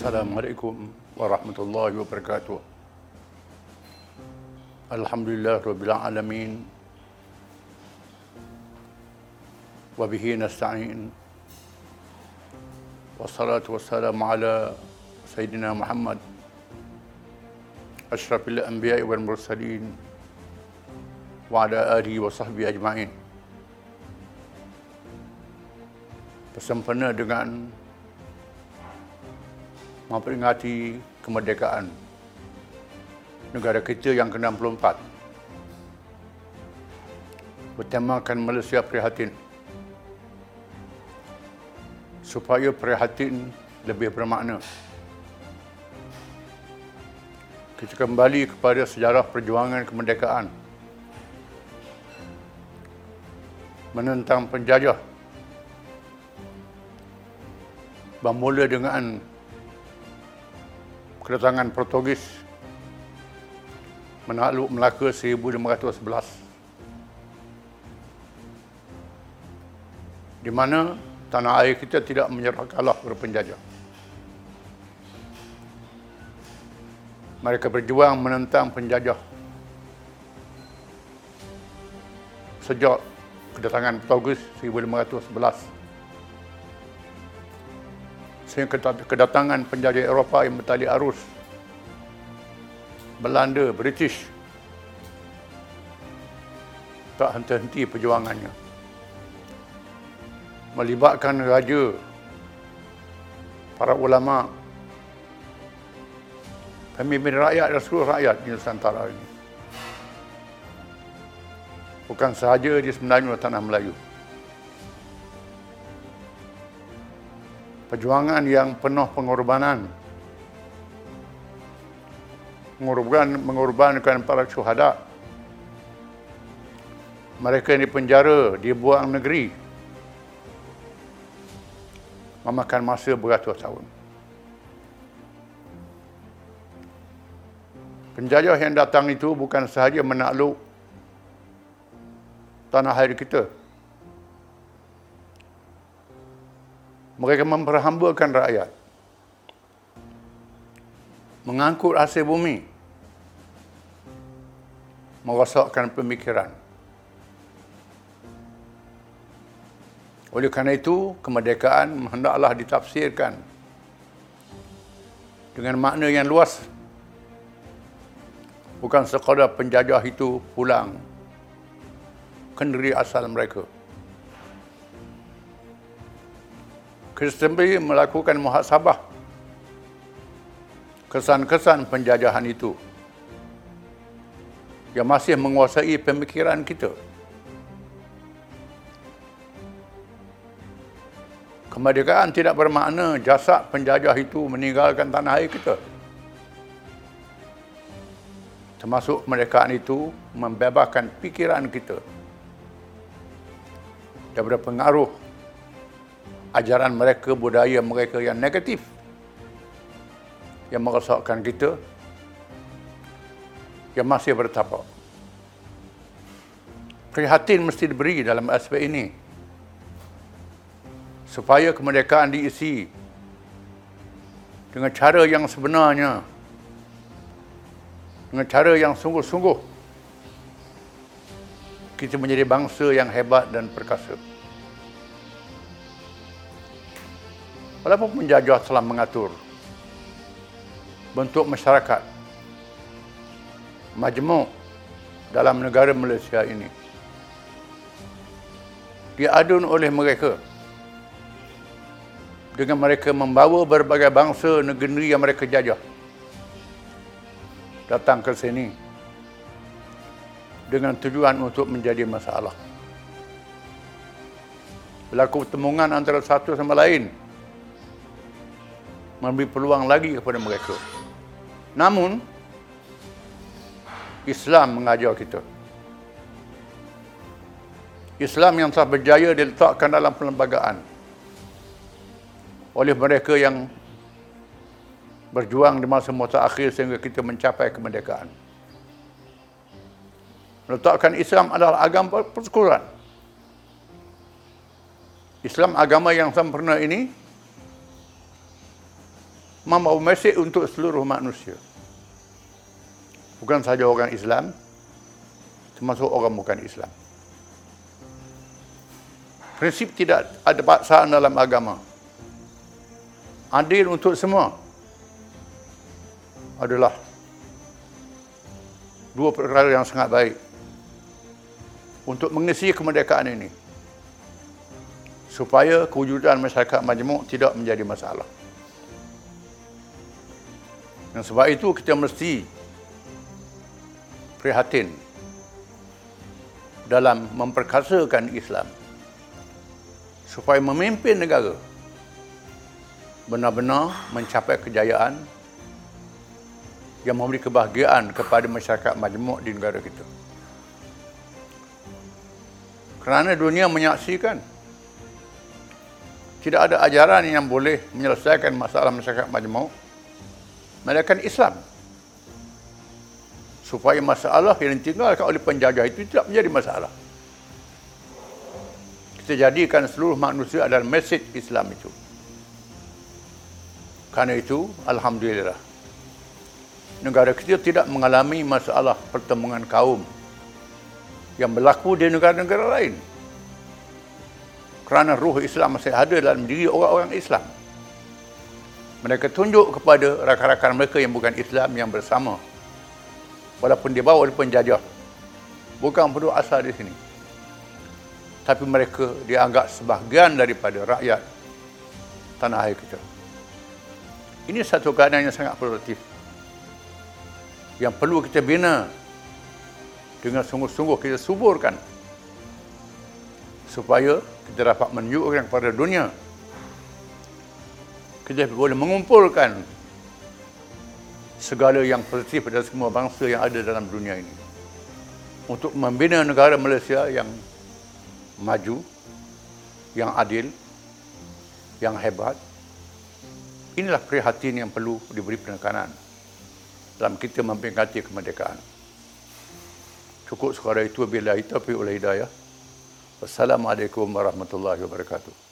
Assalamualaikum warahmatullahi wabarakatuh. Alhamdulillah rabbil alamin. Wa bihi nasta'in. Wassalatu wassalamu ala sayyidina Muhammad asyrafil anbiya'i wal mursalin wa ala alihi wa sahbihi ajma'in. Bersempena dengan memperingati kemerdekaan negara kita yang ke-64. Bertemakan Malaysia Prihatin. Supaya prihatin lebih bermakna. Kita kembali kepada sejarah perjuangan kemerdekaan. Menentang penjajah. Bermula dengan kedatangan Portugis menakluk Melaka 1511 di mana tanah air kita tidak menyerah kalah kepada penjajah. Mereka berjuang menentang penjajah sejak kedatangan Portugis 1511 sehingga kedatangan penjajah Eropah yang bertali arus. Belanda, British. Tak henti-henti perjuangannya. Melibatkan raja para ulama pemimpin rakyat dan seluruh rakyat di Nusantara ini. Bukan sahaja di semenanjung tanah Melayu perjuangan yang penuh pengorbanan. Mengorban, mengorbankan para syuhada. Mereka yang dipenjara dibuang negeri. Memakan masa beratus tahun. Penjajah yang datang itu bukan sahaja menakluk tanah air kita Mereka memperhambakan rakyat. Mengangkut hasil bumi. Merosakkan pemikiran. Oleh kerana itu, kemerdekaan hendaklah ditafsirkan dengan makna yang luas. Bukan sekadar penjajah itu pulang ke negeri asal mereka. Kristen melakukan muhasabah kesan-kesan penjajahan itu yang masih menguasai pemikiran kita. Kemerdekaan tidak bermakna jasad penjajah itu meninggalkan tanah air kita. Termasuk kemerdekaan itu membebaskan pikiran kita daripada pengaruh ajaran mereka, budaya mereka yang negatif yang merosakkan kita yang masih bertapak. Prihatin mesti diberi dalam aspek ini supaya kemerdekaan diisi dengan cara yang sebenarnya dengan cara yang sungguh-sungguh kita menjadi bangsa yang hebat dan perkasa. Walaupun penjajah telah mengatur bentuk masyarakat majmuk dalam negara Malaysia ini diadun oleh mereka dengan mereka membawa berbagai bangsa negeri yang mereka jajah datang ke sini dengan tujuan untuk menjadi masalah. Berlaku pertemuan antara satu sama lain memberi peluang lagi kepada mereka. Namun, Islam mengajar kita. Islam yang telah berjaya diletakkan dalam perlembagaan oleh mereka yang berjuang di masa-masa akhir sehingga kita mencapai kemerdekaan. Meletakkan Islam adalah agama persekutuan. Islam agama yang sempurna ini membawa mesej untuk seluruh manusia. Bukan sahaja orang Islam, termasuk orang bukan Islam. Prinsip tidak ada paksaan dalam agama. Adil untuk semua adalah dua perkara yang sangat baik untuk mengisi kemerdekaan ini supaya kewujudan masyarakat majmuk tidak menjadi masalah. Dan sebab itu kita mesti prihatin dalam memperkasakan Islam supaya memimpin negara benar-benar mencapai kejayaan yang memberi kebahagiaan kepada masyarakat majmuk di negara kita. Kerana dunia menyaksikan tidak ada ajaran yang boleh menyelesaikan masalah masyarakat majmuk melainkan Islam. Supaya masalah yang ditinggalkan oleh penjajah itu tidak menjadi masalah. Kita jadikan seluruh manusia adalah mesej Islam itu. Karena itu, Alhamdulillah, negara kita tidak mengalami masalah pertemuan kaum yang berlaku di negara-negara lain. Kerana ruh Islam masih ada dalam diri orang-orang Islam. Mereka tunjuk kepada rakan-rakan mereka yang bukan Islam yang bersama. Walaupun dibawa oleh penjajah. Bukan perlu asal di sini. Tapi mereka dianggap sebahagian daripada rakyat tanah air kita. Ini satu keadaan yang sangat produktif yang perlu kita bina dengan sungguh-sungguh kita suburkan supaya kita dapat menunjukkan kepada dunia kita boleh mengumpulkan segala yang positif pada semua bangsa yang ada dalam dunia ini untuk membina negara Malaysia yang maju yang adil yang hebat inilah prihatin yang perlu diberi penekanan dalam kita memperingati kemerdekaan. Cukup sekadar itu bila kita pergi oleh hidayah. Wassalamualaikum warahmatullahi wabarakatuh.